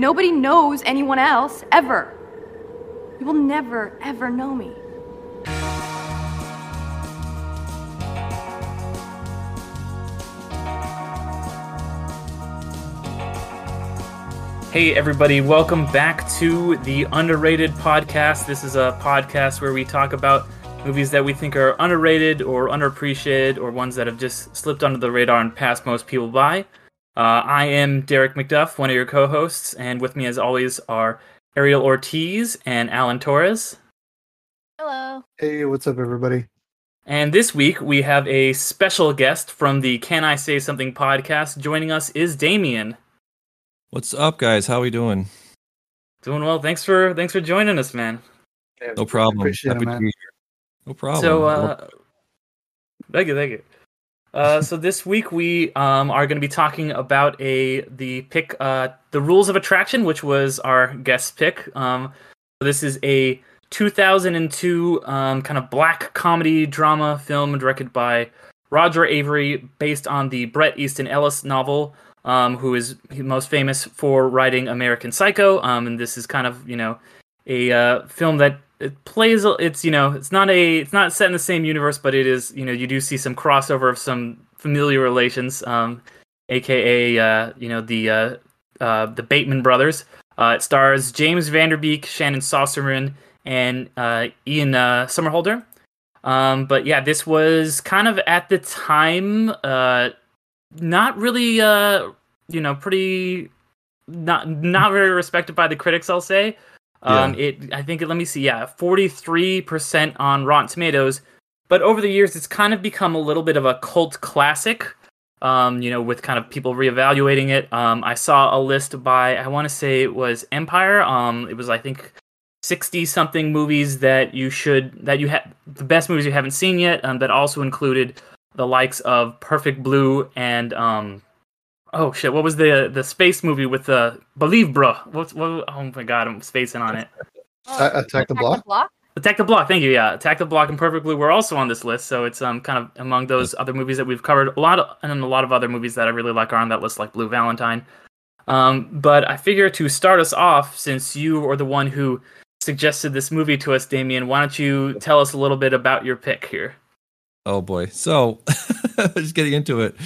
Nobody knows anyone else, ever. You will never, ever know me. Hey, everybody, welcome back to the Underrated Podcast. This is a podcast where we talk about movies that we think are underrated or underappreciated or ones that have just slipped under the radar and passed most people by. Uh, I am Derek McDuff, one of your co hosts, and with me, as always, are Ariel Ortiz and Alan Torres. Hello. Hey, what's up, everybody? And this week, we have a special guest from the Can I Say Something podcast. Joining us is Damien. What's up, guys? How are we doing? Doing well. Thanks for thanks for joining us, man. Yeah, No problem. appreciate it, Happy to man. be here. No problem. So, uh, thank you, thank you. Uh, so this week we um, are going to be talking about a the pick uh, the rules of attraction, which was our guest pick. Um, this is a 2002 um, kind of black comedy drama film directed by Roger Avary, based on the Bret Easton Ellis novel, um, who is most famous for writing American Psycho. Um, and this is kind of you know a uh, film that it plays. It's you know it's not a it's not set in the same universe, but it is you know you do see some crossover of some familiar relations, um, aka uh, you know the uh, uh, the Bateman brothers. Uh, it stars James Van Der Beek, Shannon Sossamon, and uh, Ian uh, Somerhalder. Um, but yeah, this was kind of at the time uh, not really uh, you know pretty not not very respected by the critics. I'll say. Um, it I think let me see, yeah, forty three percent on Rotten Tomatoes. But over the years, it's kind of become a little bit of a cult classic. Um, you know, with kind of people reevaluating it. Um, I saw a list by I want to say it was Empire. Um, it was I think sixty something movies that you should that you have the best movies you haven't seen yet. Um, that also included the likes of Perfect Blue and um, oh shit, what was the the space movie with the Believe, Bruh? What's what? Oh my god, I'm spacing on it. A- Attack the Block? Attack the Block, thank you. Yeah, Attack the Block and Perfect Blue were also on this list, so it's um kind of among those other movies that we've covered. A lot of and a lot of other movies that I really like are on that list, like Blue Valentine. Um, but I figure to start us off, since you are the one who suggested this movie to us, Damien, why don't you tell us a little bit about your pick here? Oh boy. So, just getting into it.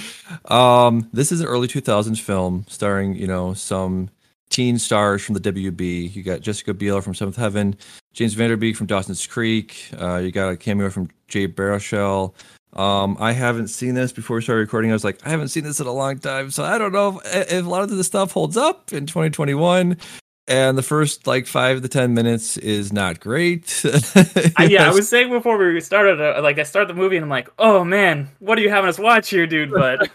Um, this is an early 2000s film starring, you know, some teen stars from the WB. You got Jessica Biel from Seventh Heaven, James Van Der Beek from Dawson's Creek. Uh, you got a cameo from Jay Baruchel. Um, I haven't seen this before we started recording. I was like, I haven't seen this in a long time, so I don't know if, if a lot of this stuff holds up in 2021. And the first like five to ten minutes is not great. I, yeah, I was saying before we started, uh, like I start the movie and I'm like, oh man, what are you having us watch here, dude? But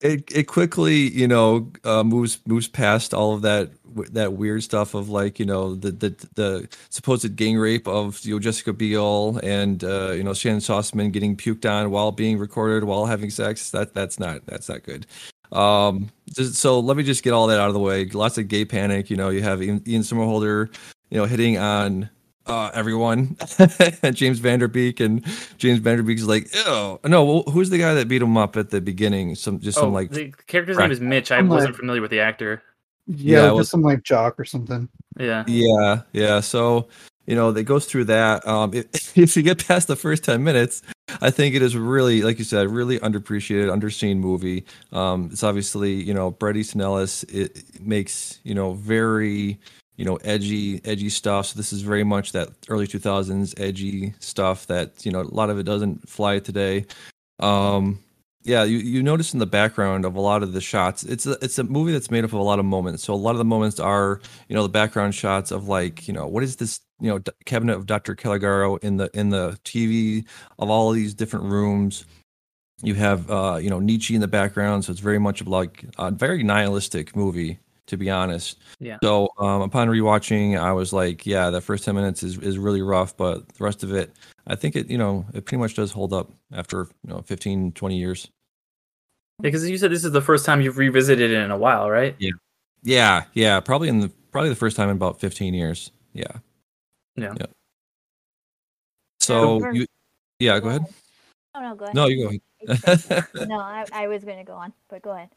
it it quickly you know uh, moves moves past all of that that weird stuff of like you know the the the supposed gang rape of you know Jessica Biel and uh, you know Shannon Sossamon getting puked on while being recorded while having sex that that's not that's not good. Um, just, so let me just get all that out of the way. Lots of gay panic. You know, you have Ian, Ian Somerhalder, you know, hitting on uh, everyone. James Van Der Beek and James Van Der Beek's like, oh no, well, who's the guy that beat him up at the beginning? Some just oh, some like the character's Right. name is Mitch. I I'm wasn't like- familiar with the actor. Yeah, Yeah, it just some like jock or something. Yeah. Yeah, yeah. So you know, they goes through that. Um, if, if you get past the first ten minutes, I think it is really, like you said, really underappreciated, underseen movie. Um, it's obviously you know Bret Easton Ellis. It makes you know very you know edgy, edgy stuff. So this is very much that early two thousands edgy stuff that you know a lot of it doesn't fly today. Um, yeah, you, you notice in the background of a lot of the shots, it's a it's a movie that's made up of a lot of moments. So a lot of the moments are, you know, the background shots of like, you know, what is this, you know, D- cabinet of Dr. Caligari in the in the TV of all these different rooms. You have, uh, you know, Nietzsche in the background, so it's very much of like a very nihilistic movie, to be honest. Yeah. So um, upon rewatching, I was like, yeah, that first ten minutes is is really rough, but the rest of it, I think it, you know, it pretty much does hold up after you know 15, 20 years. Because you said this is the first time you've revisited it in a while, right? Yeah. Yeah, yeah, probably in the probably the first time in about 15 years. Yeah. Yeah. Yeah. So Sure. you Yeah, go ahead. Oh no, go ahead. No, you go ahead. No, I, I was going to go on, but go ahead.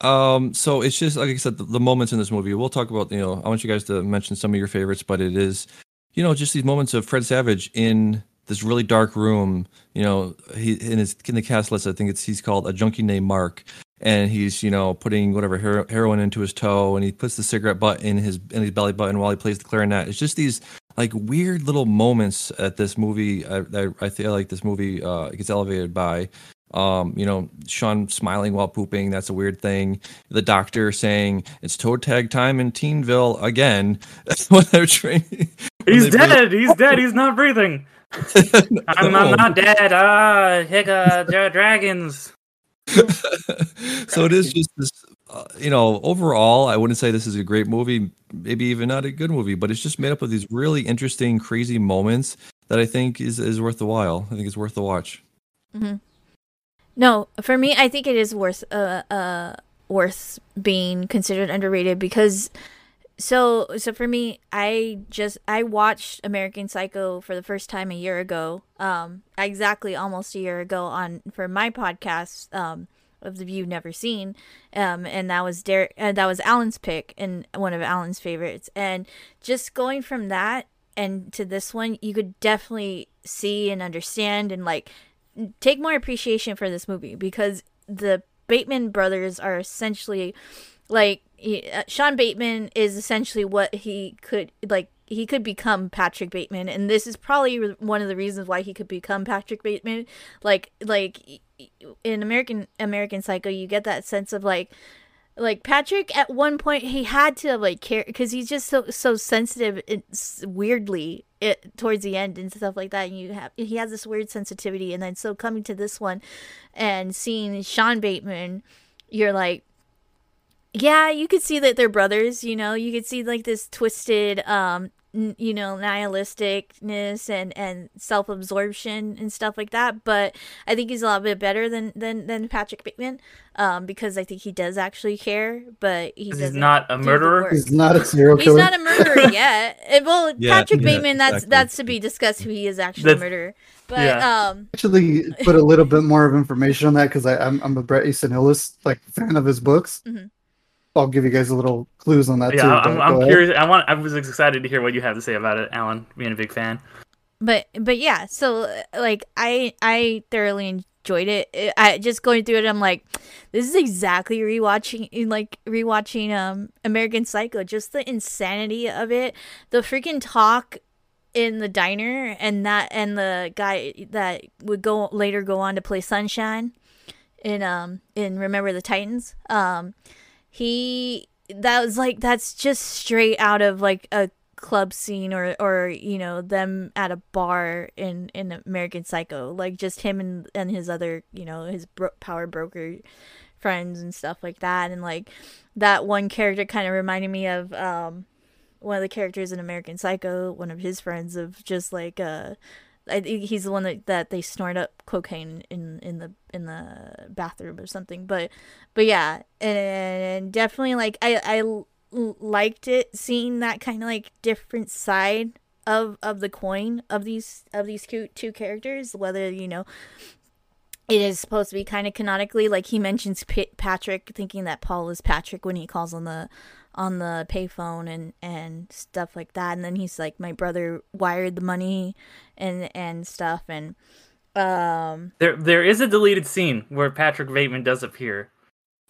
Um, so it's just like I said, the, the moments in this movie. We'll talk about. You know, I want you guys to mention some of your favorites, but it is, you know, just these moments of Fred Savage in this really dark room. You know, he in his in the cast list. I think it's he's called a junkie named Mark, and he's you know putting whatever hero, heroin into his toe, and he puts the cigarette butt in his in his belly button while he plays the clarinet. It's just these like weird little moments at this movie. I I, I feel like this movie uh, gets elevated by. Um, you know, Sean smiling while pooping, that's a weird thing. The doctor saying it's toe tag time in Teenville again when they're training. He's dead. He's dead. He's not breathing. I'm, I'm, not dead. Ah, hicka, dragons. so it is just this, uh, you know, overall, I wouldn't say this is a great movie, maybe even not a good movie, but it's just made up of these really interesting, crazy moments that I think is, is worth the while. I think it's worth the watch. Mm-hmm. No, for me, I think it is worth uh uh worth being considered underrated because so so for me, I just I watched American Psycho for the first time a year ago. Um exactly almost a year ago on for my podcast um of the view never seen um and that was Derek uh, that was Alan's pick and one of Alan's favorites and just going from that and to this one you could definitely see and understand and like take more appreciation for this movie because the Bateman brothers are essentially like he, uh, Sean Bateman is essentially what he could like he could become Patrick Bateman and this is probably one of the reasons why he could become Patrick Bateman. Like like in American American Psycho you get that sense of like like Patrick at one point he had to like care because he's just so so sensitive it's weirdly it towards the end and stuff like that and you have he has this weird sensitivity and then so coming to this one and seeing Sean Bateman you're like yeah you could see that they're brothers you know? You could see like this twisted um you know nihilisticness and and self-absorption and stuff like that but i think he's a lot bit better than than than patrick bateman um because i think he does actually care but he he's not a murderer? he's not a serial killer. he's not a murderer yet. Well yeah, patrick yeah, bateman that's exactly. that's to be discussed who he is actually that's, a murderer. But yeah. um actually put a little bit more of information on that because i'm i'm a bret easton ellis like fan of his books. Mm-hmm. I'll give you guys a little clues on that yeah, too. I'm, I'm curious. I want. I was excited to hear what you have to say about it, Alan. Being a big fan. But but yeah, so like I I thoroughly enjoyed it. I just going through it. I'm like, this is exactly rewatching like rewatching um American Psycho. Just the insanity of it, the freaking talk in the diner, and that and the guy that would go later go on to play Sunshine in um in Remember the Titans. Um he that was like that's just straight out of like a club scene or or you know them at a bar in in American Psycho. Like just him and and his other you know his bro- power broker friends and stuff like that. And like that one character kind of reminded me of um one of the characters in American Psycho one of his friends of just like uh I think he's the one that, that they snort up cocaine in in the in the bathroom or something. But but yeah, and definitely like I I liked it seeing that kind of like different side of of the coin of these of these two two characters. Whether you know it is supposed to be kind of canonically like he mentions P- Patrick thinking that Paul is Patrick when he calls on the on the payphone and and stuff like that and then he's like my brother wired the money and and stuff and um there there is a deleted scene where Patrick Bateman does appear.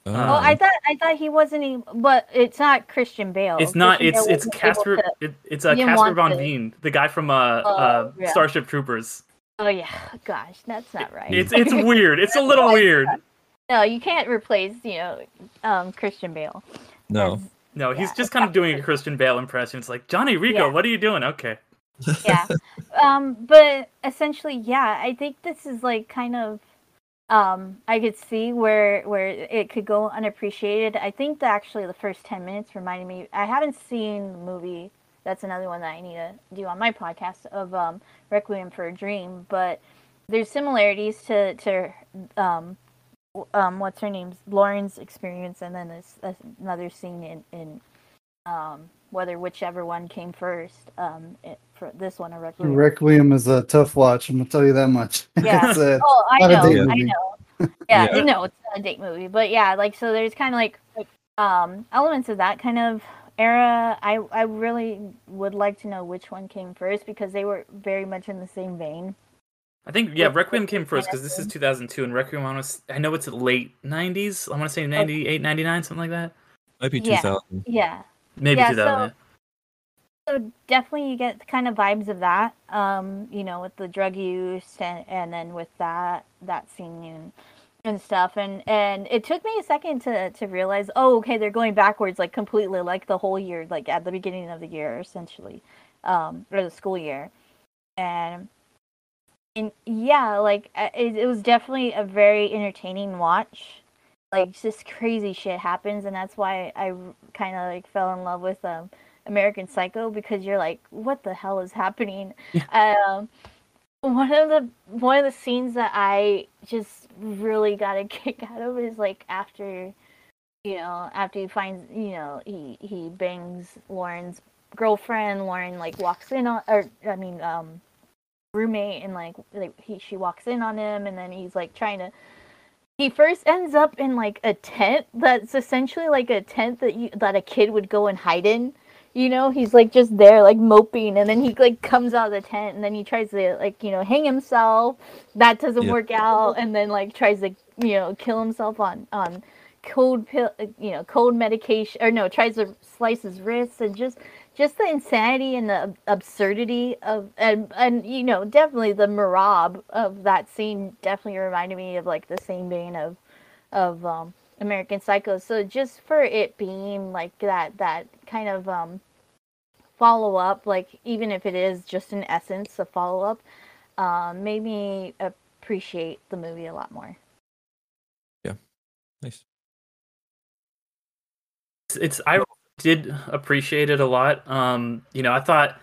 Oh, um, I thought I thought he wasn't even, but it's not Christian Bale. It's not. It's it's Casper. To, it, it's a uh, Casper Van Dien, the guy from uh, oh, uh yeah. Starship Troopers. Oh yeah, gosh, that's not right. It's it's weird. It's a little weird. No, you can't replace you know um, Christian Bale. No. No, he's yeah, just kind of doing a Christian Bale impression. It's like Johnny Rico, yeah. what are you doing? Okay. yeah, um, but essentially, yeah, I think this is like kind of, um, I could see where where it could go unappreciated. I think that actually the first ten minutes reminded me. I haven't seen the movie. That's another one that I need to do on my podcast of um, Requiem for a Dream. But there's similarities to to um, um, what's her name's Lauren's experience, and then this, another scene in in um, whether whichever one came first. Um, it, for this one, a Requiem. Requiem is a tough watch. I'm gonna tell you that much. Yeah. oh, I know. I know. Yeah, yeah. no, it's a date movie. But yeah, like so there's kind of like, like um elements of that kind of era. I I really would like to know which one came first because they were very much in the same vein. I think yeah, Requiem came first because this is 2002, and Requiem I, was, I know it's late 90s. I want to say 98, 99, something like that. Might be 2000. Yeah. Maybe Yeah, 2000. so- So definitely you get the kind of vibes of that. Um, you know, with the drug use and and then with that that scene and and stuff and and it took me a second to to realize oh okay they're going backwards like completely like the whole year like at the beginning of the year essentially um or the school year and and yeah like uh, it, it was definitely a very entertaining watch like just crazy shit happens and that's why i kind of like fell in love with um american psycho because you're like what the hell is happening Yeah. um one of the one of the scenes that i just really got a kick out of is like after you know after he finds you know he he bangs lauren's girlfriend lauren like walks in on or i mean um roommate and like like he she walks in on him and then he's like trying to he first ends up in like a tent that's essentially like a tent that you that a kid would go and hide in you know he's like just there like moping and then he like comes out of the tent and then he tries to like you know hang himself that doesn't Yeah. work out and then like tries to you know kill himself on on cold pill you know cold medication or no tries to slice his wrists and just just the insanity and the absurdity of and and you know definitely the macabre of that scene definitely reminded me of like the same vein of of um American Psycho. So just for it being like that that kind of um follow up, like even if it is just in essence a follow up, um, made me appreciate the movie a lot more. Yeah, nice. it's, it's I did appreciate it a lot. Um, you know, I thought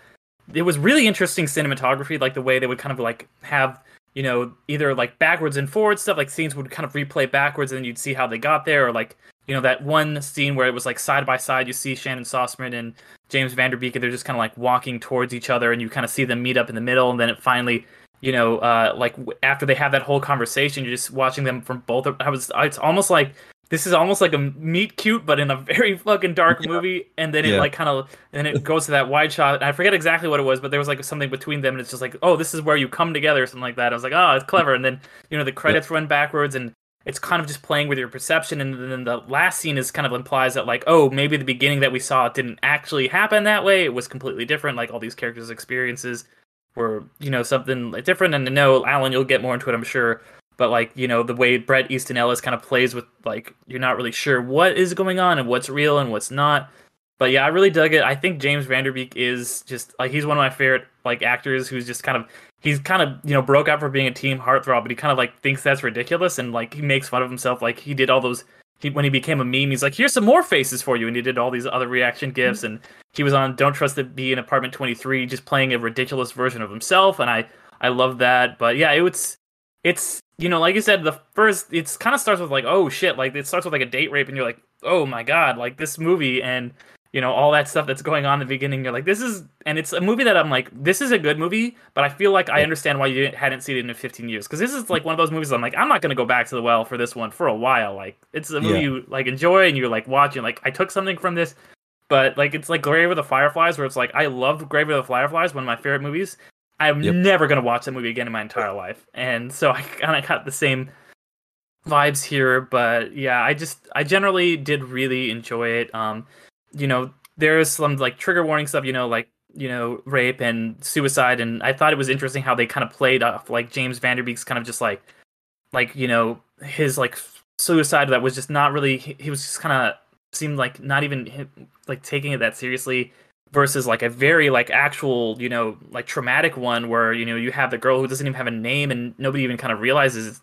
it was really interesting cinematography, like the way they would kind of like have you know either like backwards and forward stuff, like scenes would kind of replay backwards, and then you'd see how they got there, or like you know that one scene where it was like side by side, you see Shannon Sossamon and James Van Der Beek, and they're just kind of like walking towards each other, and you kind of see them meet up in the middle, and then it finally. You know, uh, like after they have that whole conversation, you're just watching them from both. Of, I was, it's almost like this is almost like a meet cute, but in a very fucking dark movie. And then it Yeah. like kind of, and then it goes to that wide shot. And I forget exactly what it was, but there was like something between them, and it's just like, oh, this is where you come together, or something like that. I was like, oh, it's clever. And then you know the credits run backwards, and it's kind of just playing with your perception. And then the last scene is kind of implies that like, oh, maybe the beginning that we saw didn't actually happen that way. It was completely different. Like all these characters' experiences were, you know, something like different. And I know Alan, you'll get more into it, I'm sure but like you know the way Bret Easton Ellis kind of plays with like you're not really sure what is going on and what's real and what's not. But yeah, I really dug it. I think James Van Der Beek is just like he's one of my favorite like actors who's just kind of he's kind of you know broke out for being a team heartthrob, but he kind of like thinks that's ridiculous and like he makes fun of himself. Like he did all those he, when he became a meme, he's like, "Here's some more faces for you," and he did all these other reaction mm-hmm. gifs. And he was on "Don't Trust the Bee" in Apartment 23, just playing a ridiculous version of himself, and I I love that. But yeah, it was it's you know like you said the first it's kind of starts with like oh shit like it starts with like a date rape and you're like oh my god like this movie and you know all that stuff that's going on in the beginning you're like this is and it's a movie that i'm like this is a good movie but i feel like i understand why you didn't, hadn't seen it in 15 years because this is like one of those movies i'm like i'm not to go back to the well for this one for a while like it's a movie Yeah. you like enjoy and you're like watching like i took something from this but like it's like grave of the fireflies where it's like i loved grave of the fireflies one of my favorite movies i'm Yep. never going to watch that movie again in my entire life. And so i kind of got the same vibes here but yeah i just i generally did really enjoy it. Um you know there's some like trigger warning stuff you know like you know rape and suicide and i thought it was interesting how they kind of played off like james van der beek's kind of just like like you know his like suicide that was just not really he, was just kind of seemed like not even like taking it that seriously versus like a very like actual you know like traumatic one where you know you have the girl who doesn't even have a name and nobody even kind of realizes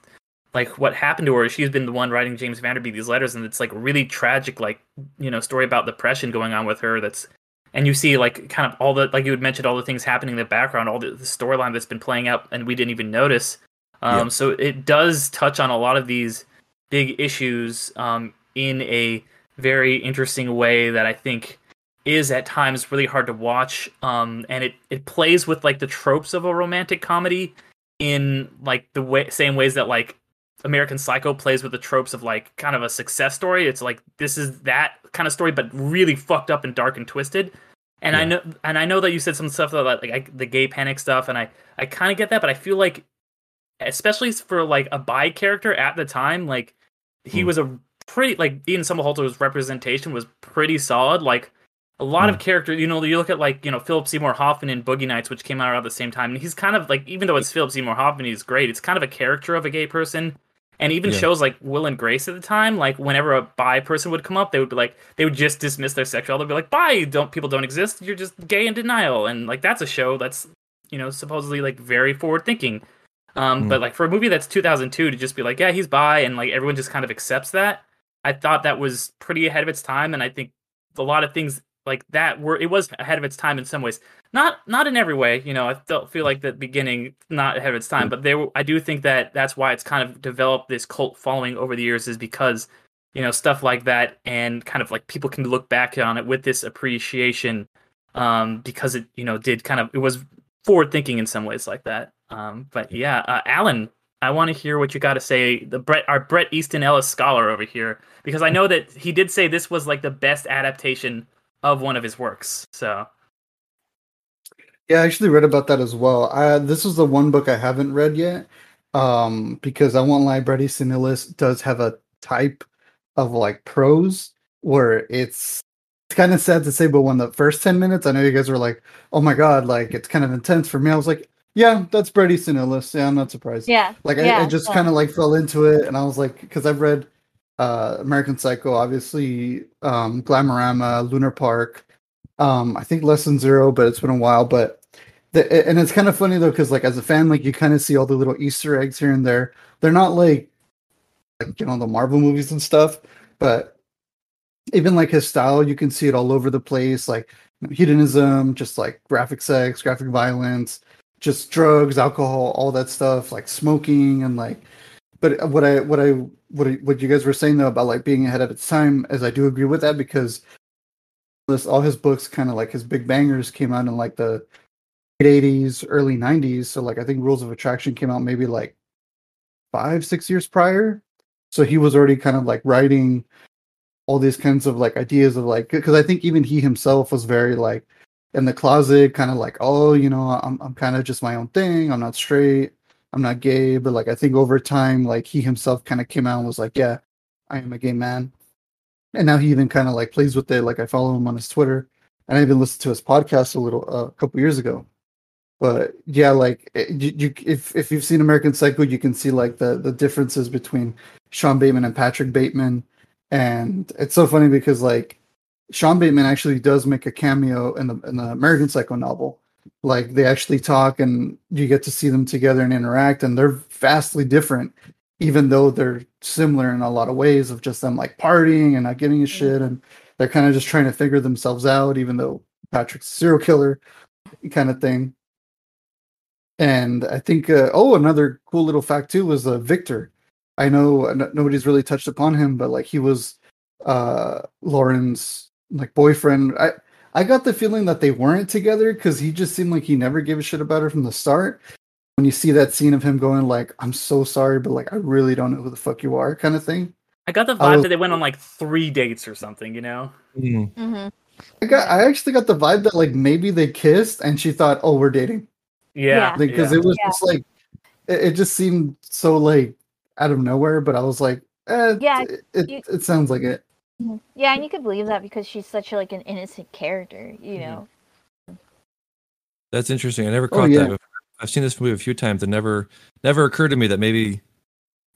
like what happened to her she's been the one writing james van der beek these letters and it's like really tragic like you know story about depression going on with her that's and you see like kind of all the like you had mentioned all the things happening in the background all the, the storyline that's been playing out and we didn't even notice um, Yeah. so it does touch on a lot of these big issues um, in a very interesting way that i think is at times really hard to watch um, and it, it plays with like the tropes of a romantic comedy in like the way same ways that like American Psycho plays with the tropes of like kind of a success story. It's like this is that kind of story, but really fucked up and dark and twisted. And I know, and I know that you said some stuff about like I, the gay panic stuff, and I I kind of get that, but I feel like, especially for like a bi character at the time, like he Hmm. was a pretty like Ian Somerhalder's representation was pretty solid. Like a lot of Hmm. characters, you know, you look at like you know Philip Seymour Hoffman in Boogie Nights, which came out around the same time, and he's kind of like even though it's Philip Seymour Hoffman, he's great. It's kind of a character of a gay person. And even Yeah. shows like Will and Grace at the time, like whenever a bi person would come up, they would be like, they would just dismiss their sexuality. They'd be like, bi, don't people don't exist. You're just gay in denial. And like that's a show that's you know supposedly like very forward thinking. Um, Mm. but like for a movie that's 2002 to just be like, yeah, he's bi, and like everyone just kind of accepts that. I thought that was pretty ahead of its time, and I think a lot of things like that were it was ahead of its time in some ways. Not not in every way, you know. I felt feel like the beginning not ahead of its time, but there I do think that that's why it's kind of developed this cult following over the years is because you know stuff like that and kind of like people can look back on it with this appreciation um because it you know did kind of it was forward thinking in some ways like that um but yeah uh, alan i want to hear what you got to say the brett our bret easton ellis scholar over here because i know that he did say this was like the best adaptation of one of his works so Yeah, I actually read about that as well. I, this is the one book I haven't read yet, um, because I won't lie, Bret Easton Ellis does have a type of like prose where it's it's kind of sad to say, but when the first ten minutes, I know you guys were like, "Oh my god," like it's kind of intense for me. I was like, "Yeah, that's Bret Easton Ellis." Yeah, I'm not surprised. Yeah. Like I, yeah, I just yeah. kind of like fell into it, and I was like, because I've read uh American Psycho, obviously, um, Glamorama, Lunar Park, um, I think Less Than Zero, but it's been a while. But the, and it's kind of funny though, because like as a fan, like you kind of see all the little Easter eggs here and there. They're not like like you know the Marvel movies and stuff, but even like his style, you can see it all over the place, like hedonism, just like graphic sex, graphic violence, just drugs, alcohol, all that stuff, like smoking and like. But what I what I what I, what you guys were saying though about like being ahead of its time, is I do agree with that because this all his books kind of like his big bangers came out in like the late 80s, early 90s. So like I think Rules of Attraction came out maybe like five six years prior. So he was already kind of like writing all these kinds of like ideas of like because I think even he himself was very like in the closet, kind of like, oh, you know, I'm I'm kind of just my own thing. I'm not straight. I'm not gay. But like I think over time, like he himself kind of came out and was like, yeah, I am a gay man. And now he even kind of like plays with it. Like I follow him on his Twitter, and I even listened to his podcast a little uh, a couple years ago. But yeah, like you, you, if if you've seen American Psycho, you can see like the the differences between Sean Bateman and Patrick Bateman, and it's so funny because like Sean Bateman actually does make a cameo in the in the American Psycho novel. Like they actually talk, and you get to see them together and interact, and they're vastly different, even though they're similar in a lot of ways of just them like partying and not giving a shit, and they're kind of just trying to figure themselves out, even though Patrick's a serial killer, kind of thing. And I think, uh, oh, another cool little fact too was uh, Victor. I know n- nobody's really touched upon him, but like he was uh Lauren's like boyfriend. I I got the feeling that they weren't together because he just seemed like he never gave a shit about her from the start. When you see that scene of him going like, "I'm so sorry, but like I really don't know who the fuck you are," kind of thing. i got the vibe was- that they went on like three dates or something you know Mm. hmm I got I actually got the vibe that like maybe they kissed and she thought, "Oh, we're dating." yeah because yeah. it was Yeah. just like it, it just seemed so like out of nowhere but i was like eh, Yeah, it, it, you- it sounds like it Yeah, and you could believe that because she's such like an innocent character, you mm-hmm. know. That's interesting. I never Oh, caught yeah. that. before. I've seen this movie a few times. It never never occurred to me that maybe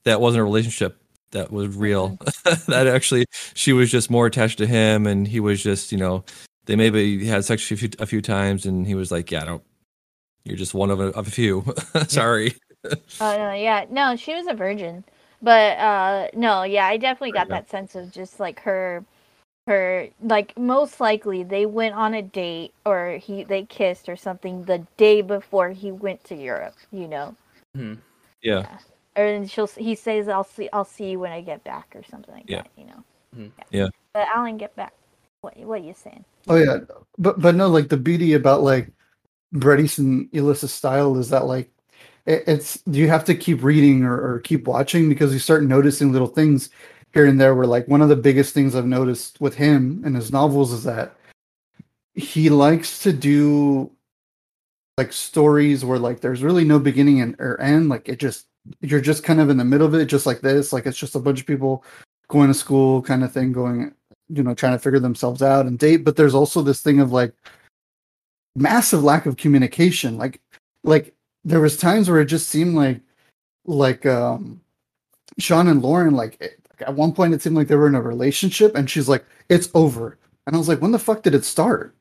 that wasn't a relationship that was real. Mm-hmm. that actually she was just more attached to him, and he was just you know they maybe had sex a few, a few times, and he was like, yeah, I don't. You're just one of a, of a few. Sorry. Oh no, yeah, no, she was a virgin, but uh, no, yeah, I definitely got Yeah. that sense of just like her, her like most likely they went on a date or he they kissed or something the day before he went to Europe, you know, Mhm. Yeah. or then she'll he says I'll see I'll see you when I get back or something like Yeah. that, you know. Mhm. Yeah. But Alan, get back. What what you saying? oh yeah but but no like the beauty about like Bret Easton Ellis's style is that like it, it's you have to keep reading or, or keep watching because you start noticing little things here and there. Where like one of the biggest things I've noticed with him and his novels is that he likes to do like stories where like there's really no beginning and or end. Like it just you're just kind of in the middle of it, just like this. Like it's just a bunch of people going to school, kind of thing, going you know trying to figure themselves out and date. But there's also this thing of like massive lack of communication. Like like there was times where it just seemed like like um Sean and Lauren like it, at one point it seemed like they were in a relationship and she's like it's over. And I was like when the fuck did it start?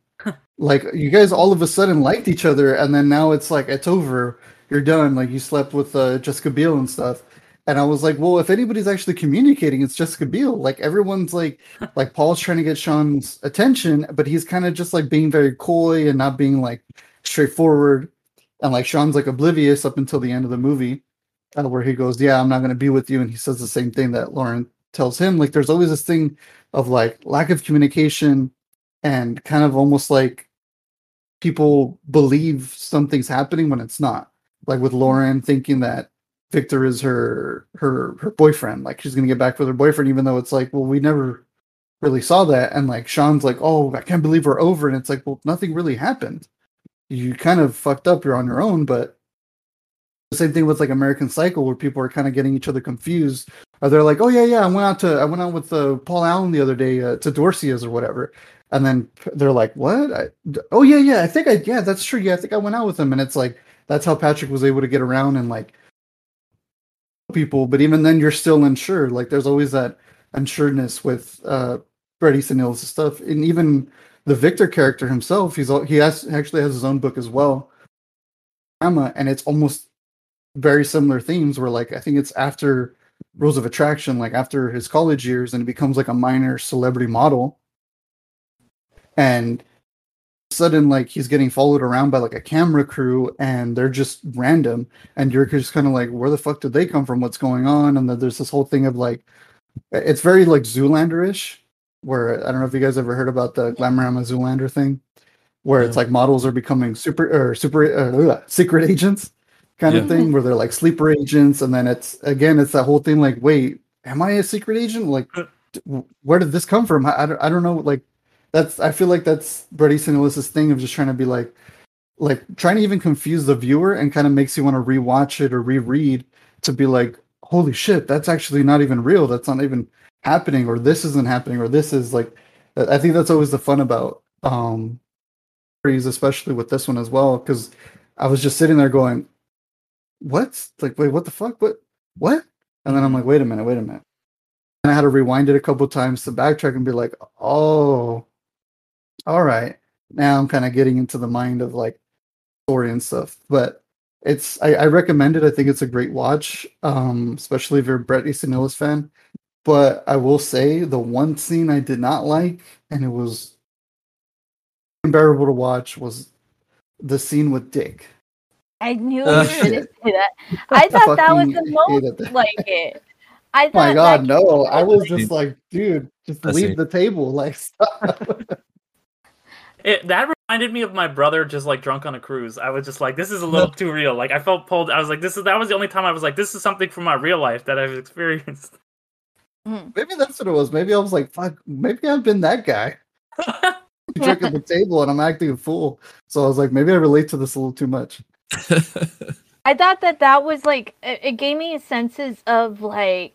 Like you guys all of a sudden liked each other and then now it's like it's over. You're done. Like you slept with uh, Jessica Biel and stuff. And I was like well if anybody's actually communicating it's Jessica Biel. Like everyone's like like Paul's trying to get Sean's attention but he's kind of just like being very coy and not being like straightforward and like Sean's like oblivious up until the end of the movie, uh, where he goes, "Yeah, I'm not going to be with you," and he says the same thing that Lauren tells him. Like, there's always this thing of like lack of communication and kind of almost like people believe something's happening when it's not. Like with Lauren thinking that Victor is her her her boyfriend, like she's going to get back with her boyfriend, even though it's like, well, we never really saw that. And like Sean's like, "Oh, I can't believe we're over," and it's like, well, nothing really happened you kind of fucked up. You're on your own. But the same thing with like American Psycho, where people are kind of getting each other confused. Or they're like, oh yeah, yeah, I went out to I went out with uh, Paul Allen the other day uh, to Dorsia's or whatever. And then they're like, what? I, oh yeah, yeah, I think I yeah, that's true. Yeah, I think I went out with him. And it's like that's how Patrick was able to get around and like people. But even then, you're still unsure. Like there's always that unsureness with uh Easton Ellis stuff, and even the Victor character himself, he's he has actually has his own book as well, Emma, and it's almost very similar themes. Where like I think it's after Rules of Attraction, like after his college years, and he becomes like a minor celebrity model, and sudden like he's getting followed around by like a camera crew and they're just random. And you're just kind of like where the fuck did they come from? What's going on? And then there's this whole thing of like it's very like zoolander-ish where I don't know if you guys ever heard about the Glamorama Zoolander thing, where yeah. it's like models are becoming super or super uh, secret agents kind yeah. of thing, where they're like sleeper agents, and then it's again it's that whole thing like, wait, am I a secret agent? Like, where did this come from? I, I, don't, I don't know. Like, that's I feel like that's Bret Easton Ellis's thing of just trying to be like, like trying to even confuse the viewer and kind of makes you want to rewatch it or reread to be like, holy shit, that's actually not even real. That's not even happening or this isn't happening or this is like i think that's always the fun about um especially with this one as well because i was just sitting there going what? Like wait what the fuck? What what? And then i'm like wait a minute wait a minute. And i had to rewind it a couple times to backtrack and be like oh all right. Now i'm kind of getting into the mind of like story and stuff but it's I, I recommend it. I think it's a great watch um especially if you're a bret easton ellis fan but I will say the one scene I did not like, and it was unbearable to watch, was the scene with Dick. I knew uh, you were going to say that. I thought that was the most like it. I thought my God, no! I was just like, dude, just leave the table, like stop. It, that reminded me of my brother just like drunk on a cruise. I was just like, this is a little too real. Like I felt pulled. I was like, this is that was the only time I was like, this is something from my real life that I've experienced. Mm-hmm. Maybe that's what it was. Maybe I was like, fuck, maybe I've been that guy. Drinking the table and I'm acting a fool. So I was like, maybe I relate to this a little too much. I thought that that was like, it, it gave me senses of like,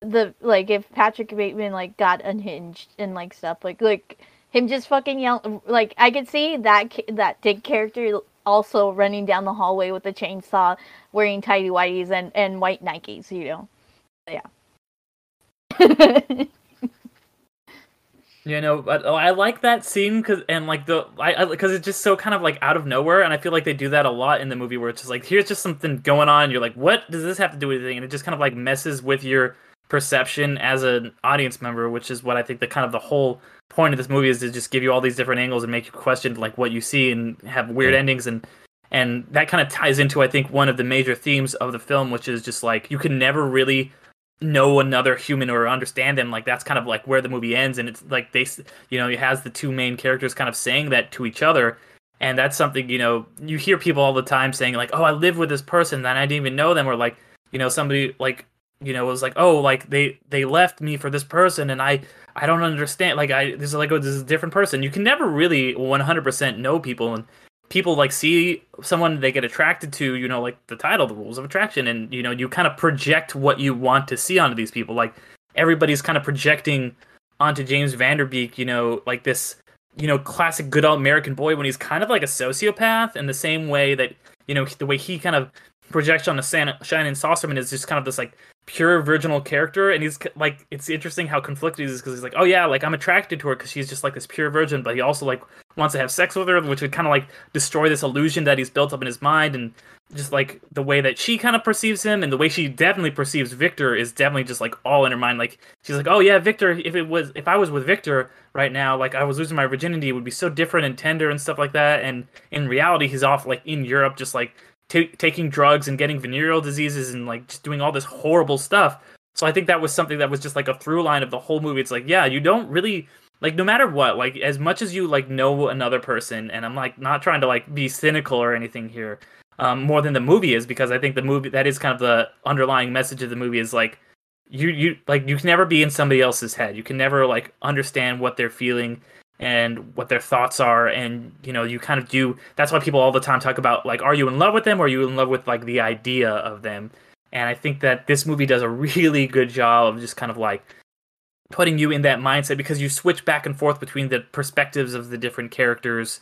the like if Patrick Bateman like got unhinged and like stuff like like him just fucking yell like I could see that that Dick character also running down the hallway with a chainsaw, wearing tidy whities and and white Nikes, you know. yeah. you know, but oh, I like that scene because and like the I because it's just so kind of like out of nowhere, and I feel like they do that a lot in the movie where it's just like here's just something going on, and you're like, what does this have to do with anything? And it just kind of like messes with your perception as an audience member, which is what I think the kind of the whole point of this movie is to just give you all these different angles and make you question like what you see and have weird endings and and that kind of ties into I think one of the major themes of the film, which is just like you can never really know another human or understand them like that's kind of like where the movie ends and it's like they you know it has the two main characters kind of saying that to each other and that's something you know you hear people all the time saying like oh i live with this person and i didn't even know them or like you know somebody like you know was like oh like they they left me for this person and i i don't understand like i this is like oh this is a different person. You can never really 100% know people and people like see someone they get attracted to you know like the title the rules of attraction and you know you kind of project what you want to see onto these people. Like everybody's kind of projecting onto james van der beek you know like this you know classic good old american boy when he's kind of like a sociopath in the same way that you know the way he kind of projects on the shannon sossamon is just kind of this like pure virginal character and he's like it's interesting how conflicted he is because he's like oh yeah like i'm attracted to her because she's just like this pure virgin but he also like wants to have sex with her which would kind of like destroy this illusion that he's built up in his mind and just like the way that she kind of perceives him and the way she definitely perceives victor is definitely just like all in her mind like she's like oh yeah victor if it was if i was with victor right now like i was losing my virginity it would be so different and tender and stuff like that and in reality he's off like in europe just like t- taking drugs and getting venereal diseases and like just doing all this horrible stuff. So I think that was something that was just like a through line of the whole movie. It's like, yeah, you don't really like no matter what, like as much as you like know another person, and I'm like not trying to like be cynical or anything here, um, more than the movie is because I think the movie that is kind of the underlying message of the movie is like you you like you can never be in somebody else's head. You can never like understand what they're feeling and what their thoughts are and you know you kind of do that's why people all the time talk about like are you in love with them or are you in love with like the idea of them? And i think that this movie does a really good job of just kind of like putting you in that mindset because you switch back and forth between the perspectives of the different characters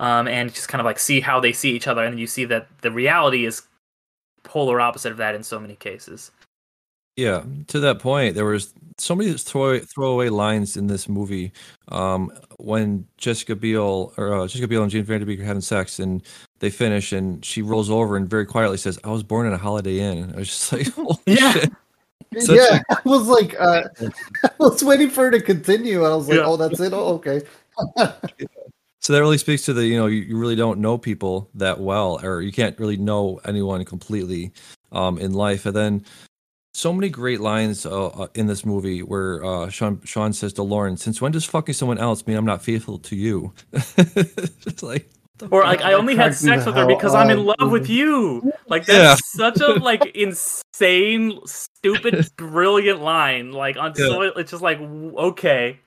um, and just kind of like see how they see each other and you see that the reality is polar opposite of that in so many cases yeah, to that point, there was so many throw throwaway lines in this movie. Um, when Jessica Biel or uh, Jessica Biel and James Van Der Beek are having sex, and they finish, and she rolls over and very quietly says, "I was born in a Holiday Inn." And I was just like, yeah. Shit. yeah, I was like, uh, I was waiting for her to continue. I was like, Yeah. oh, that's it. Oh, okay. So that really speaks to the you know you, you really don't know people that well, or you can't really know anyone completely um, in life, and then so many great lines uh, uh, in this movie where uh, Sean Sean says to Lauren, "Since when does fucking someone else mean I'm not faithful to you?" it's like or like I only had sex with her because I'm in love with you. Like Yeah. that's such a like insane, stupid, brilliant line. Like on Yeah. so it's just like okay,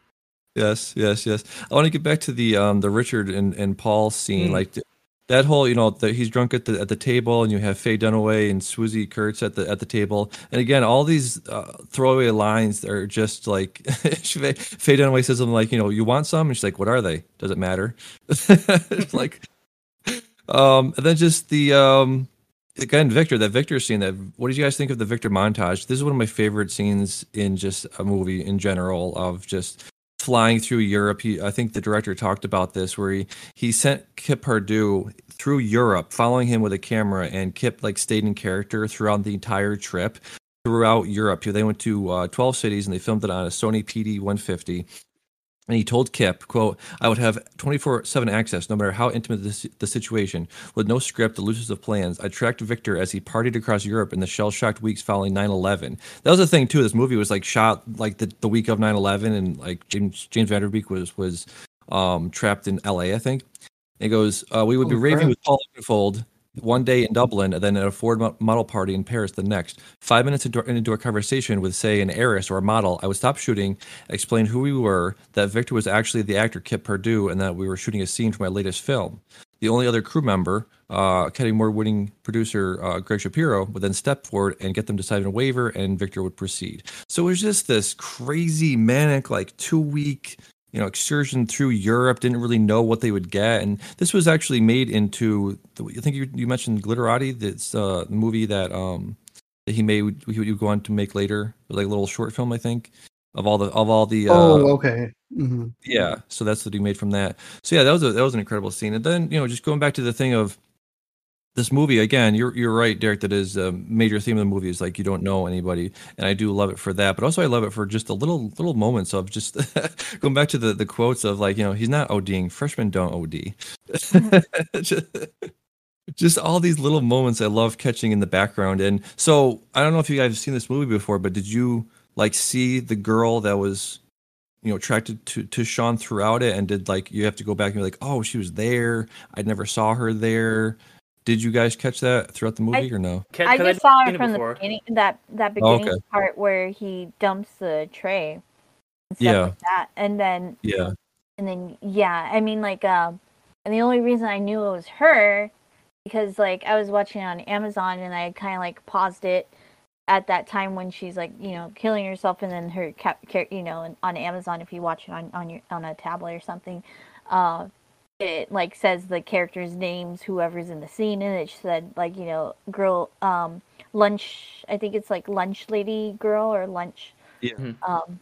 Yes, yes, yes. I want to get back to the um the Richard and, and Paul scene, Mm. like th- that whole, you know, the, he's drunk at the at the table, and you have Faye Dunaway and Swoozie Kurtz at the at the table, and again, all these uh, throwaway lines are just like Faye, Faye Dunaway says something like, you know, you want some, and she's like, what are they? Does it matter? It's like, um, and then just the um. Again, Victor, that Victor scene. That what did you guys think of the Victor montage? This is one of my favorite scenes in just a movie in general. Of just flying through Europe. He, I think the director talked about this, where he he sent Kip Pardue through Europe, following him with a camera, and Kip like stayed in character throughout the entire trip throughout Europe. They went to uh, 12 cities and they filmed it on a Sony PD 150. And he told Kip, quote, I would have 24-7 access no matter how intimate the, the situation. With no script, the loosest of plans, I tracked Victor as he partied across Europe in the shell-shocked weeks following 9-11. That was the thing, too. This movie was like shot like the, the week of 9-11 and like James, James Vanderbeek was, was um, trapped in LA, I think. It goes, uh, we would be Oh, raving with Paul Oakenfold one day in Dublin and then at a Ford model party in Paris the next. Five minutes into, into a conversation with, say, an heiress or a model, I would stop shooting, explain who we were, that Victor was actually the actor Kip Pardue, and that we were shooting a scene for my latest film. The only other crew member, uh, Academy Award winning producer uh, Greg Shapiro, would then step forward and get them to sign a waiver, and Victor would proceed. So it was just this crazy, manic, like two week you know excursion through Europe. Didn't really know what they would get, and this was actually made into. The, I think you, you mentioned Glitterati. That's uh, the movie that um that he made. He would go on to make later, like a little short film, I think, of all the of all the. Uh, oh, okay. hmm yeah, so that's what he made from that. So yeah, that was a that was an incredible scene. And then you know, just going back to the thing of this movie again, you're you're right, Derek. That is a major theme of the movie is like you don't know anybody, and I do love it for that. But also, I love it for just the little little moments of just going back to the the quotes of like you know he's not ODing. Freshmen don't OD. just, just all these little moments I love catching in the background. And so I don't know if you guys have seen this movie before, but did you like see the girl that was you know attracted to to Sean throughout it, and did like you have to go back and be like, oh, she was there. I never saw her there. Did you guys catch that throughout the movie or no? Can- I 'cause just I'd saw it from the beginning. That that Oh, beginning okay. part where he dumps the tray. And stuff Yeah. Like that, and then Yeah. and then yeah, I mean like um, and the only reason I knew it was her because like I was watching it on Amazon and I kind of like paused it at that time when she's like you know killing herself and then her cap, you know and on Amazon if you watch it on on your on a tablet or something, uh, it like says the characters' names whoever's in the scene and it said like you know girl um lunch I think it's like lunch lady girl or lunch Yeah. um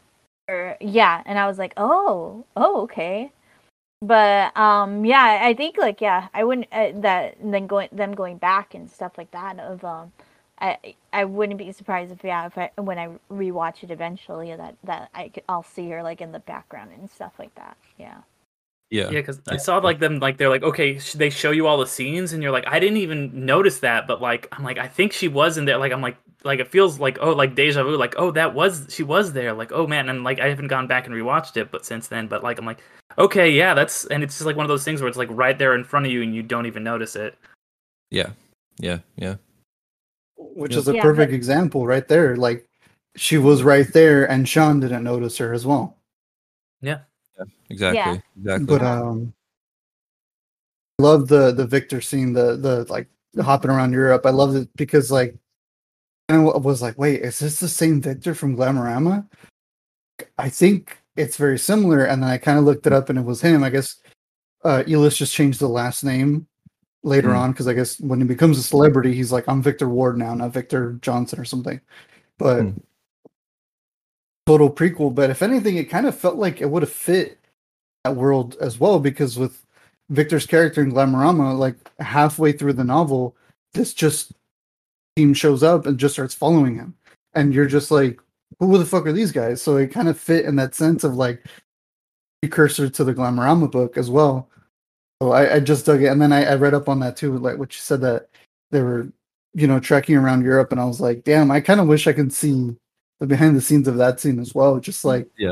or yeah and I was like oh oh okay. But um yeah I think like yeah I wouldn't uh, that and then going them going back and stuff like that of um I I wouldn't be surprised if yeah if I when I rewatch it eventually that that I could, I'll see her like in the background and stuff like that yeah Yeah. Yeah, because I saw like them like they're like okay, sh- they show you all the scenes, and you're like, I didn't even notice that, but like I'm like I think she was in there. Like I'm like like it feels like oh like deja vu. Like oh that was she was there. Like oh man, and like I haven't gone back and rewatched it, but since then, but like I'm like okay yeah that's and it's just like one of those things where it's like right there in front of you and you don't even notice it. Yeah. Yeah. Yeah. which Yeah. is a Yeah, perfect but- example right there. Like she was right there, and Sean didn't notice her as well. Exactly. Yeah. Exactly. But um, I love the the Victor scene, the the like hopping around Europe. I love it because like I was like, wait, is this the same Victor from Glamorama? I think it's very similar. And then I kind of looked it up, and it was him. I guess uh, Ellis just changed the last name later Hmm. on because I guess when he becomes a celebrity, he's like, I'm Victor Ward now, not Victor Johnson or something. But Hmm. Total prequel. But if anything, it kind of felt like it would have fit that world as well because with Victor's character in Glamorama, like halfway through the novel, this just team shows up and just starts following him, and you're just like, who the fuck are these guys? So it kind of fit in that sense of like precursor to the Glamorama book as well. So I, I just dug it, and then I, I read up on that too, like what you said that they were, you know, trekking around Europe, and I was like, damn, I kind of wish I could see the behind the scenes of that scene as well. Just like, Yeah.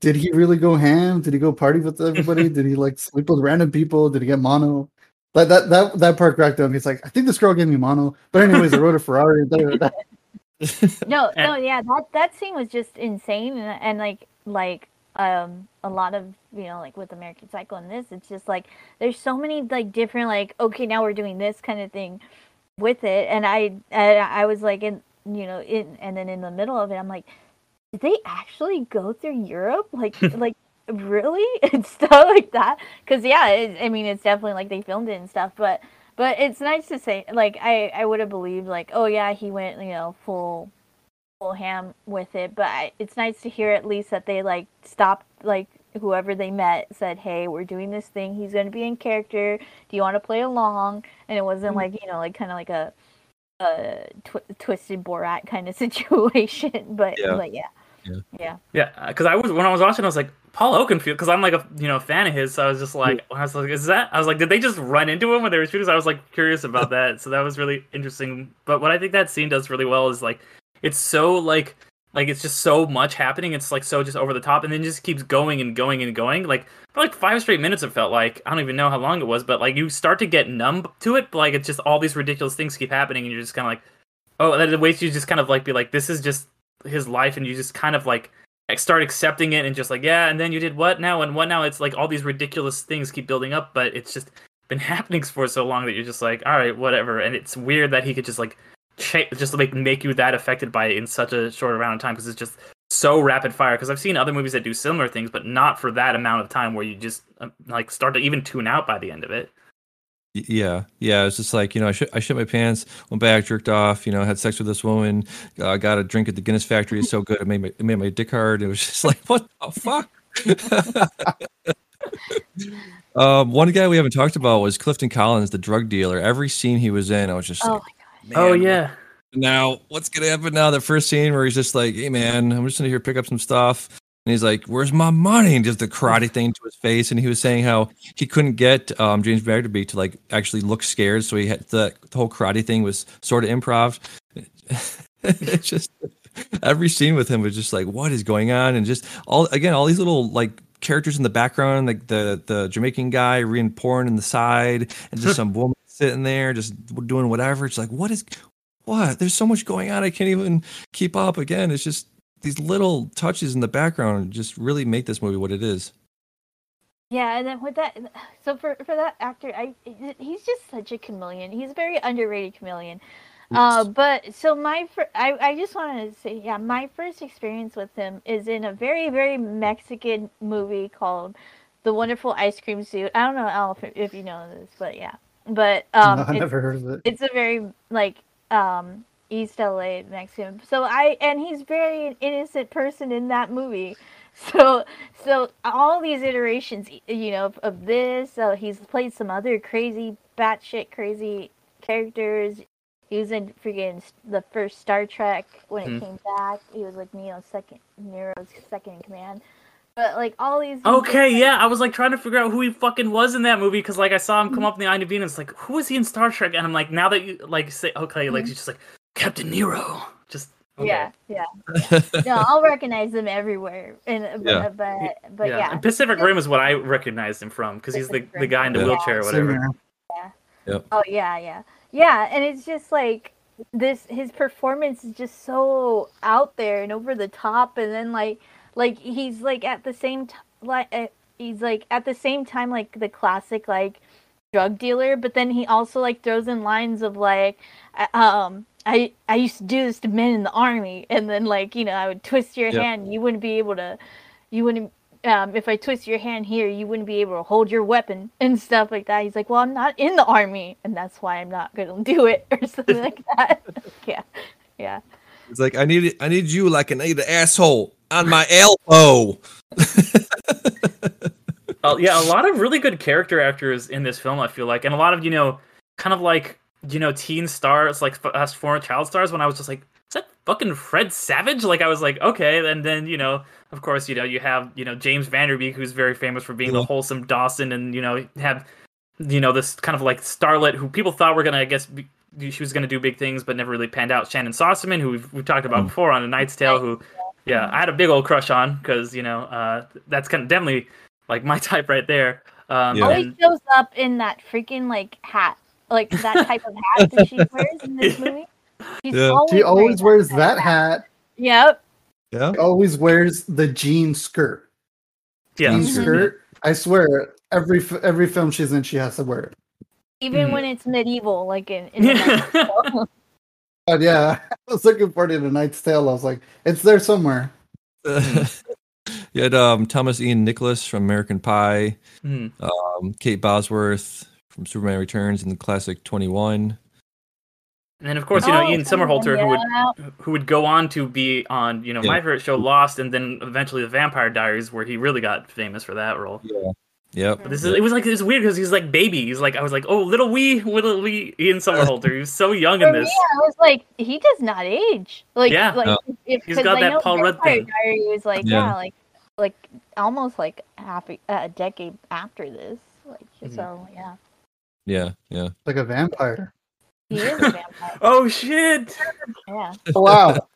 did he really go ham? Did he go party with everybody? did he like sleep with random people? Did he get mono? That that that that part cracked up. He's like, I think this girl gave me mono, but anyways, I rode a Ferrari. No no yeah that that scene was just insane and, and like like um a lot of you know like with american psycho and this it's just like there's so many like different like okay now we're doing this kind of thing with it and i and i was like in you know in and then in the middle of it i'm like did they actually go through europe? Like like really? And stuff like that? Because yeah it, i mean it's definitely like they filmed it and stuff but but it's nice to say like i i would have believed like oh yeah he went you know full full ham with it but I, it's nice to hear at least that they like stopped like whoever they met said hey we're doing this thing. He's going to be in character. Do you want to play along? And it wasn't mm-hmm. like you know like kind of like a a tw- twisted borat kind of situation but Yeah. but yeah Yeah. yeah Yeah, uh, because I was when I was watching, I was like Paul Oakenfold, because I'm like a you know fan of his, so I was just like, I was like, is that? I was like, did they just run into him when they were shooting? So I was like curious about that, so that was really interesting. But what I think that scene does really well is like, it's so like like it's just so much happening. It's like so just over the top, and then just keeps going and going and going. Like for like five straight minutes, it felt like I don't even know how long it was, but like you start to get numb to it. Like it's just all these ridiculous things keep happening, and you're just kind of like, oh, that ways you just kind of like be like, this is just his life, and you just kind of like, start accepting it and just like yeah and then you did what now and what now it's like all these ridiculous things keep building up but it's just been happening for so long that you're just like all right whatever and it's weird that he could just like cha- just like make you that affected by it in such a short amount of time because it's just so rapid fire because i've seen other movies that do similar things but not for that amount of time where you just uh, like start to even tune out by the end of it Yeah, yeah. It's just like you know, I shit, I shit my pants, went back, jerked off, you know, had sex with this woman, uh, got a drink at the Guinness factory. It's so good, it made my it made my dick hard. It was just like, what the fuck? um, one guy we haven't talked about was Clifton Collins, the drug dealer. Every scene he was in, I was just oh like, my oh "Man, yeah Now, what's gonna happen now? The first scene where he's just like, "Hey, man, I'm just gonna here pick up some stuff," and he's like, "Where's my money?" And just the karate thing to his face, and he was saying how he couldn't get um, James Van Der Beek to like actually look scared, so he had the, the whole karate thing was sort of improv. it's just every scene with him was just like, what is going on? And just all again, all these little like characters in the background, like the the Jamaican guy reading porn in the side, and just some woman sitting there just doing whatever. It's like, what is what? There's so much going on. I can't even keep up. Again, it's just these little touches in the background just really make this movie what it is. Yeah, and then with that, so for for that actor, I he's just such a chameleon. He's a very underrated chameleon. Uh, but so my fir- I I just wanted to say, yeah, my first experience with him is in a very very Mexican movie called The Wonderful Ice Cream Suit. I don't know Al, if, if you know this, but yeah, but um, no, I it's- never heard of it. it's a very like um East LA Mexican. So I and he's very an innocent person in that movie. So so all these iterations, you know, of, of this. So he's played some other crazy, batshit crazy characters. He was in freaking the first Star Trek when it Hmm. came back. He was like Neo's second, Nero's second in command. But like all these. Okay, yeah, I was like trying to figure out who he fucking was in that movie because like I saw him come up in the IMDb and it's like, who is he in Star Trek? And I'm like, now that you like say, okay, like mm-hmm. he's just like Captain Nero, just okay. Yeah, yeah. No, I'll recognize him everywhere. And but Yeah. but, but yeah. yeah. And Pacific Rim is what I recognized him from because he's the, Pacific the guy in the Yeah. wheelchair or Same whatever. here. Oh yeah, yeah, yeah. And it's just like this. His performance is just so out there and over the top. And then like, like he's like at the same time, like uh, he's like at the same time like the classic like drug dealer. But then he also like throws in lines of like, uh, um. I, I used to do this to men in the army and then like you know I would twist your Yep. hand you wouldn't be able to you wouldn't um, if I twist your hand here, you wouldn't be able to hold your weapon and stuff like that. He's like, well, I'm not in the army, and that's why I'm not gonna do it or something like that. yeah, yeah. It's like I need I need you like an I need an asshole on my elbow. Uh, yeah, a lot of really good character actors in this film. I feel like, and a lot of you know, kind of like you know, teen stars, like fast former child stars. When I was just like, is that fucking Fred Savage? Like I was like, okay, and then you know, of course, you know, you have you know James Van Der Beek, who's very famous for being the wholesome Dawson, and you know, have you know this kind of like starlet who people thought were gonna, I guess. Be, she was going to do big things, but never really panned out. Shannon Sossamon, who we've, we've talked about Mm. before on A Knight's Tale, who, yeah, I had a big old crush on because you know uh, that's kind of definitely like my type right there. Um, Yeah. Always shows up in that freaking like hat, like that type of hat that she wears in this movie. She's Yeah. always She always wears that hat. Yep. Yeah. She always wears the jean skirt. yeah, Jean Mhm. skirt. I swear, every every film she's in, she has to wear it. Even Mhm. when it's medieval, like in, in the Yeah. But yeah, I was looking for it in A Knight's Tale. I was like, it's there somewhere. you had um, Thomas Ian Nicholas from American Pie, Hmm. um, Kate Bosworth from Superman Returns and the classic Twenty One. And then of course, you know, Oh, Ian Somerhalder, who would who would go on to be on, you know, my favorite show, Lost, and then eventually The Vampire Diaries, where he really got famous for that role. Yeah. Yep. But this is it was like it's weird because he's like baby. He's like I was like, oh, little wee, little wee Ian Somerhalder. He was so young For in me, this. I was like, he does not age. Like, Yeah. like No. if, He's 'cause got I that Paul Rudd thing. Diary was like, Yeah. yeah, like, like almost like half a, a decade after this. Like, Mhm. so yeah, Yeah. Yeah. Like a vampire. he is a vampire. Oh shit! yeah, Oh, wow.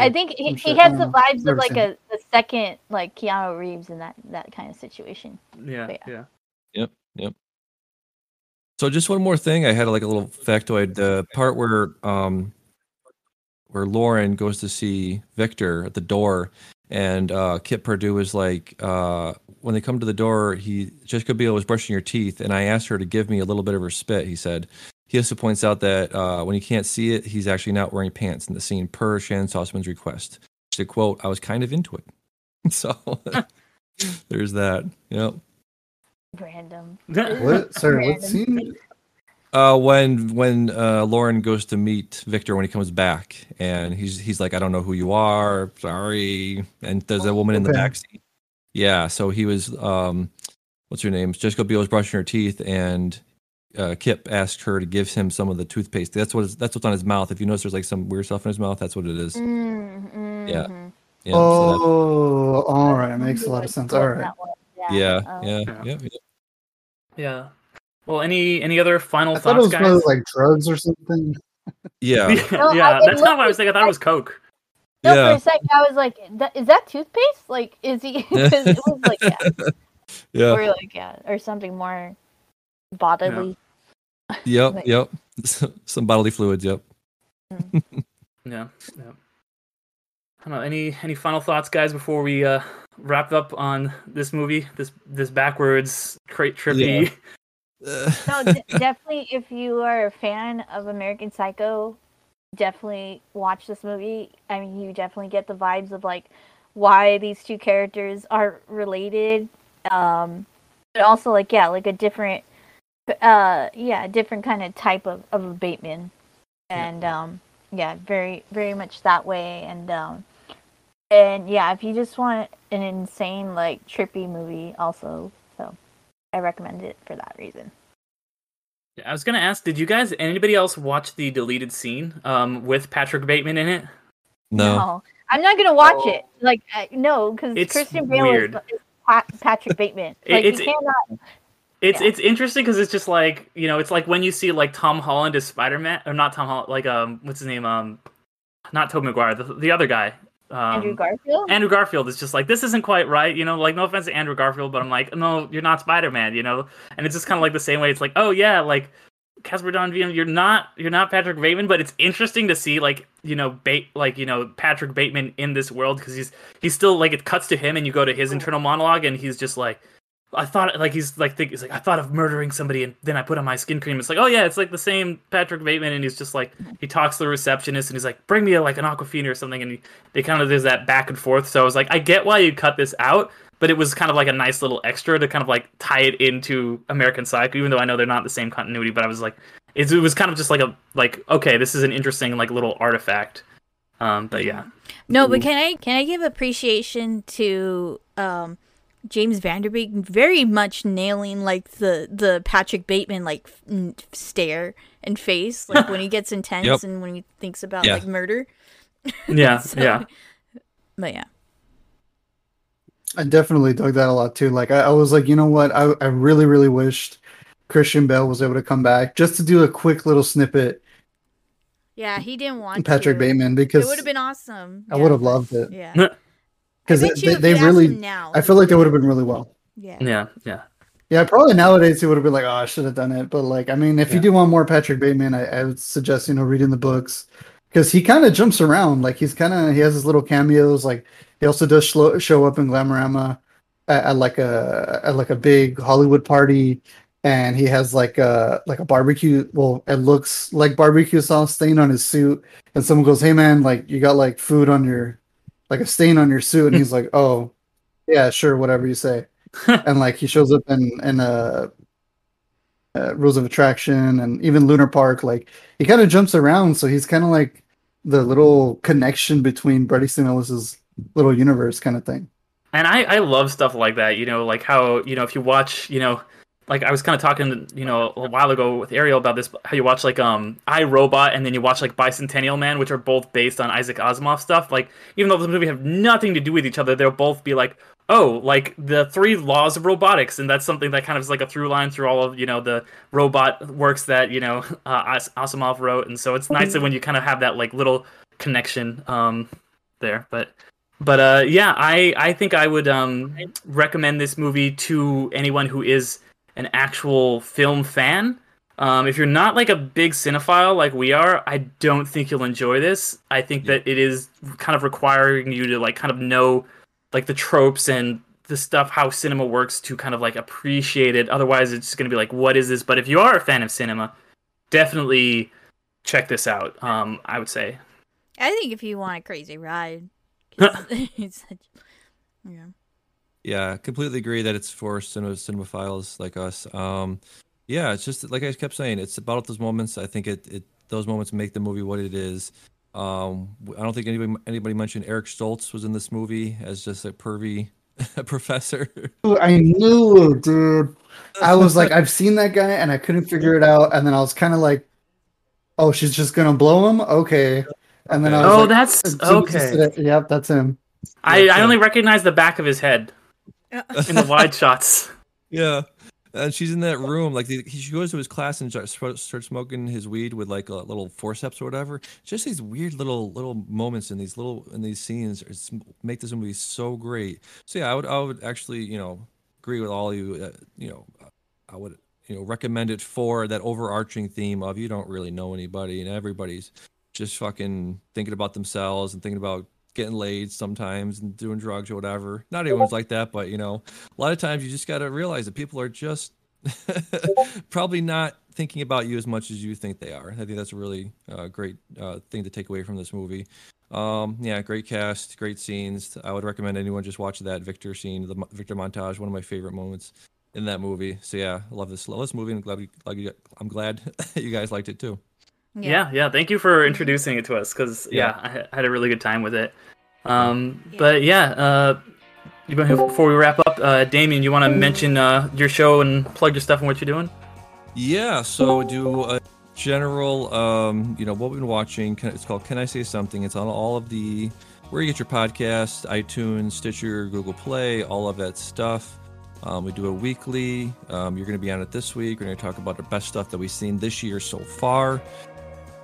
I think he, I'm he has the know. vibes of like seen a the second like Keanu Reeves in that that kind of situation. Yeah, But yeah. Yep. Yep. So just one more thing, I had like a little factoid. The part where um where Lauren goes to see Victor at the door, and uh Kip Pardue is like, uh when they come to the door, he Jessica Biel was brushing her teeth, and I asked her to give me a little bit of her spit. He said. He also points out that uh, when he can't see it, he's actually not wearing pants in the scene per Shannon Sossamon's request. To quote, I was kind of into it. So there's that. Yep. Random. What? Sorry, what scene? Uh, when when uh, Lauren goes to meet Victor when he comes back, and he's he's like, I don't know who you are, sorry. And there's a woman in the Okay. back seat. Yeah, so he was um, what's her name? Jessica Biel was brushing her teeth, and uh, Kip asked her to give him some of the toothpaste. That's what is, that's what's on his mouth. If you notice, there's like some weird stuff in his mouth. That's what it is. Mm, Yeah. Yeah, so that- oh, all right. Makes a lot of sense. All right. That yeah, yeah, Yeah. yeah, yeah. Yeah. Well, any any other final I thought it thoughts, was guys? probably like drugs or something. Yeah. yeah, No, yeah that's not what I was thinking. I thought it was Coke. No, Yeah. for a second I was like, "That- "Is that toothpaste? Like, is he?" Because it was like, yeah, Yeah. or like, yeah, or something more bodily. Yep. Like- Yep. Some bodily fluids. Yep. Yeah, yeah. I don't know. Any any final thoughts, guys, before we uh, wrap up on this movie? This this backwards crate trippy. No, d- definitely. If you are a fan of American Psycho, definitely watch this movie. I mean, you definitely get the vibes of like why these two characters are related. Um, but also like yeah, like a different, uh, yeah, different kind of type of of Bateman, and um, yeah, very very much that way. And um, and yeah, if you just want an insane like trippy movie, also, so I recommend it for that reason. Yeah, I was gonna ask, did you guys anybody else watch the deleted scene um, with Patrick Bateman in it? no. I'm not gonna watch it. Like uh, no, because Christian Bale weird. is, is Pa- Patrick Bateman. Like it's- you cannot. It's Yeah. it's interesting because it's just like you know, it's like when you see like Tom Holland as Spider Man, or not Tom Holland, like um, what's his name? Um, not Tobey Maguire, the, the other guy. Um, Andrew Garfield. Andrew Garfield is just like this isn't quite right, you know. Like no offense to Andrew Garfield, but I'm like, no, you're not Spider Man, you know. And it's just kind of like the same way. It's like, oh yeah, like Casper Van Dien, you're not you're not Patrick Bateman, but it's interesting to see like you know bait like you know Patrick Bateman in this world because he's he's still like it cuts to him and you go to his internal monologue and he's just like. I thought like he's like think he's like I thought of murdering somebody and then I put on my skin cream. It's like oh yeah, it's like the same Patrick Bateman and he's just like he talks to the receptionist and he's like bring me a, like an Aquafina or something and he, they kind of there's that back and forth. So I was like I get why you cut this out, but it was kind of like a nice little extra to kind of like tie it into American Psycho, even though I know they're not the same continuity. But I was like it, it was kind of just like a like okay, this is an interesting like little artifact. Um, but yeah, No, but can I can I give appreciation to um James Van Der Beek very much nailing like the the Patrick Bateman like f- n- stare and face like when he gets intense Yep. and when he thinks about Yeah. like murder. yeah, So- yeah. But yeah. I definitely dug that a lot too. Like I, I was like, you know what? I, I really, really wished Christian Bale was able to come back just to do a quick little snippet. Yeah, he didn't want Patrick to. Bateman because It would have been awesome. I Yeah. would have loved it Yeah. Because I bet you they, they really. now, I feel like they would have been really well. yeah. Yeah, yeah. Yeah, probably nowadays he would have been like, "Oh, I should have done it." But like, I mean, if you do want more Patrick Bateman, I, I would suggest you know reading the books because he kind of jumps around. Like he's kind of he has his little cameos. Like he also does show, show up in Glamorama at, at like a at like a big Hollywood party, and he has like a like a barbecue. Well, it looks like barbecue sauce stain on his suit, and someone goes, "Hey man, like you got like food on your like a stain on your suit," and he's like, "Oh, yeah, sure, whatever you say." and like he shows up in in uh, uh rules of attraction and even lunar park like he kind of jumps around so he's kind of like the little connection between Brady Ellis's little universe kind of thing And I, I love stuff like that, you know, like how, you know, if you watch, you know, like I was kind of talking, you know, a while ago with Ariel about this, how you watch like um I Robot and then you watch like Bicentennial Man, which are both based on Isaac Asimov stuff. Like even though those movies have nothing to do with each other, they'll both be like, oh, like the three laws of robotics, and that's something that kind of is like a through line through all of you know the robot works that you know uh, As- Asimov wrote, and so it's nice that when you kind of have that like little connection um there, but. But uh, yeah, I, I think I would um, recommend this movie to anyone who is an actual film fan. Um, if you're not like a big cinephile like we are, I don't think you'll enjoy this. I think that it is kind of requiring you to like kind of know like the tropes and the stuff how cinema works to kind of like appreciate it. Otherwise, it's just gonna be like, what is this? But if you are a fan of cinema, definitely check this out. Um, I would say. I think if you want a crazy ride, it's, it's yeah. Yeah, completely agree that it's for cinema cinemaphiles like us. Um, yeah, it's just like I kept saying, it's about those moments. I think it, it those moments make the movie what it is. Um, I don't think anybody anybody mentioned Eric Stoltz was in this movie as just a pervy professor. I knew dude I was like I've seen that guy and I couldn't figure it out and then I was kind of like oh she's just gonna blow him okay and then I was Oh, like, that's as soon as he okay. yep that's him I, I only recognize the back of his head in the wide shots. yeah, and she's in that room. Like the, he, she goes to his class and starts, smoking his weed with like a little forceps or whatever. Just these weird little little moments in these little in these scenes make this movie so great. So yeah, I would I would actually you know agree with all you. You know, I would you know recommend it for that overarching theme of you don't really know anybody and everybody's just fucking thinking about themselves and thinking about getting laid sometimes and doing drugs or whatever. Not everyone's like that, but you know, a lot of times you just got to realize that people are just probably not thinking about you as much as you think they are. I think that's a really uh, great uh, thing to take away from this movie. Um, yeah, great cast, great scenes. I would recommend anyone just watch that Victor scene, the Victor montage, one of my favorite moments in that movie. So yeah, I love this, love this movie, and glad, we, I'm glad you guys liked it too. Yeah. yeah, yeah. Thank you for introducing it to us because yeah. yeah. I had a really good time with it. Um, yeah. but yeah, uh, before we wrap up, uh, Damian, you want to mention uh, your show and plug your stuff and what you're doing? Yeah, so do a general, um, you know, what we've been watching. It's called "Can I Say Something." It's on all of the where you get your podcast, iTunes, Stitcher, Google Play, all of that stuff. Um, we do a weekly. Um, you're going to be on it this week. We're going to talk about the best stuff that we've seen this year so far.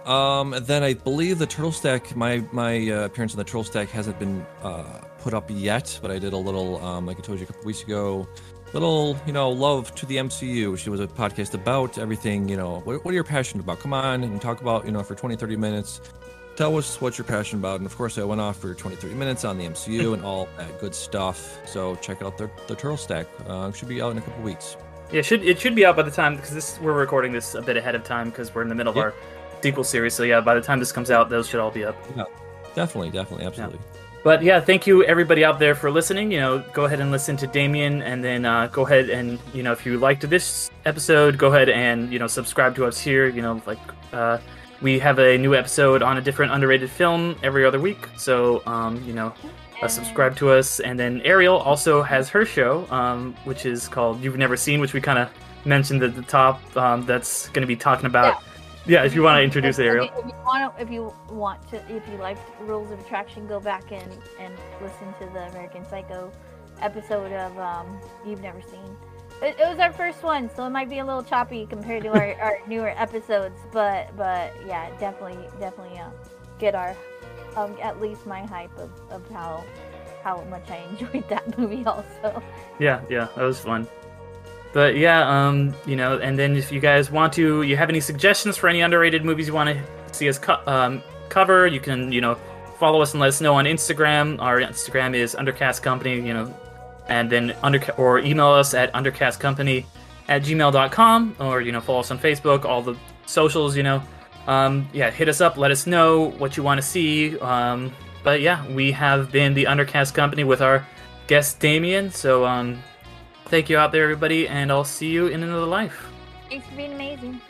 Um, then I believe the turtle stack, my my uh, appearance on the turtle stack hasn't been uh, put up yet, but I did a little, um, like I told you a couple weeks ago, little, you know, love to the MCU, which was a podcast about everything, you know, what, what are you passionate about? Come on and talk about, you know, for 20, 30 minutes. Tell us what you're passionate about. And of course, I went off for 20, 30 minutes on the MCU and all that good stuff. So check out the, the turtle stack. Uh, should be out in a couple weeks. Yeah, it should it should be out by the time because this we're recording this a bit ahead of time because we're in the middle of our sequel series. So yeah, by the time this comes out, those should all be up. Yeah, definitely, definitely, absolutely. Yeah. But yeah, thank you everybody out there for listening. You know, go ahead and listen to Damian, and then uh, go ahead and you know if you liked this episode, go ahead and you know subscribe to us here. You know, like uh, we have a new episode on a different underrated film every other week. So um, you know, uh, subscribe to us. And then Ariel also has her show, um, which is called You've Never Seen, which we kind of mentioned at the top. Um, that's going to be talking about. Yeah if you want to introduce Ariel. If you want to, if you want to, if you like Rules of Attraction, go back and and listen to the American Psycho episode of um, You've Never Seen. It, it, was our first one, so it might be a little choppy compared to our, our newer episodes, but but yeah, definitely definitely uh, get our um, at least my hype of, of how how much I enjoyed that movie also. Yeah, yeah, that was fun. But yeah, um, you know, and then if you guys want to, you have any suggestions for any underrated movies you want to see us co- um, cover, you can, you know, follow us and let us know on Instagram. Our Instagram is Undercast Company, you know, and then under or email us at undercastcompany at gmail.com or you know follow us on Facebook, all the socials, you know. Um, yeah, hit us up, let us know what you want to see. Um, but yeah, we have been the Undercast Company with our guest Damian. So um, Thank you out there, everybody, and I'll see you in another life. Thanks for being amazing.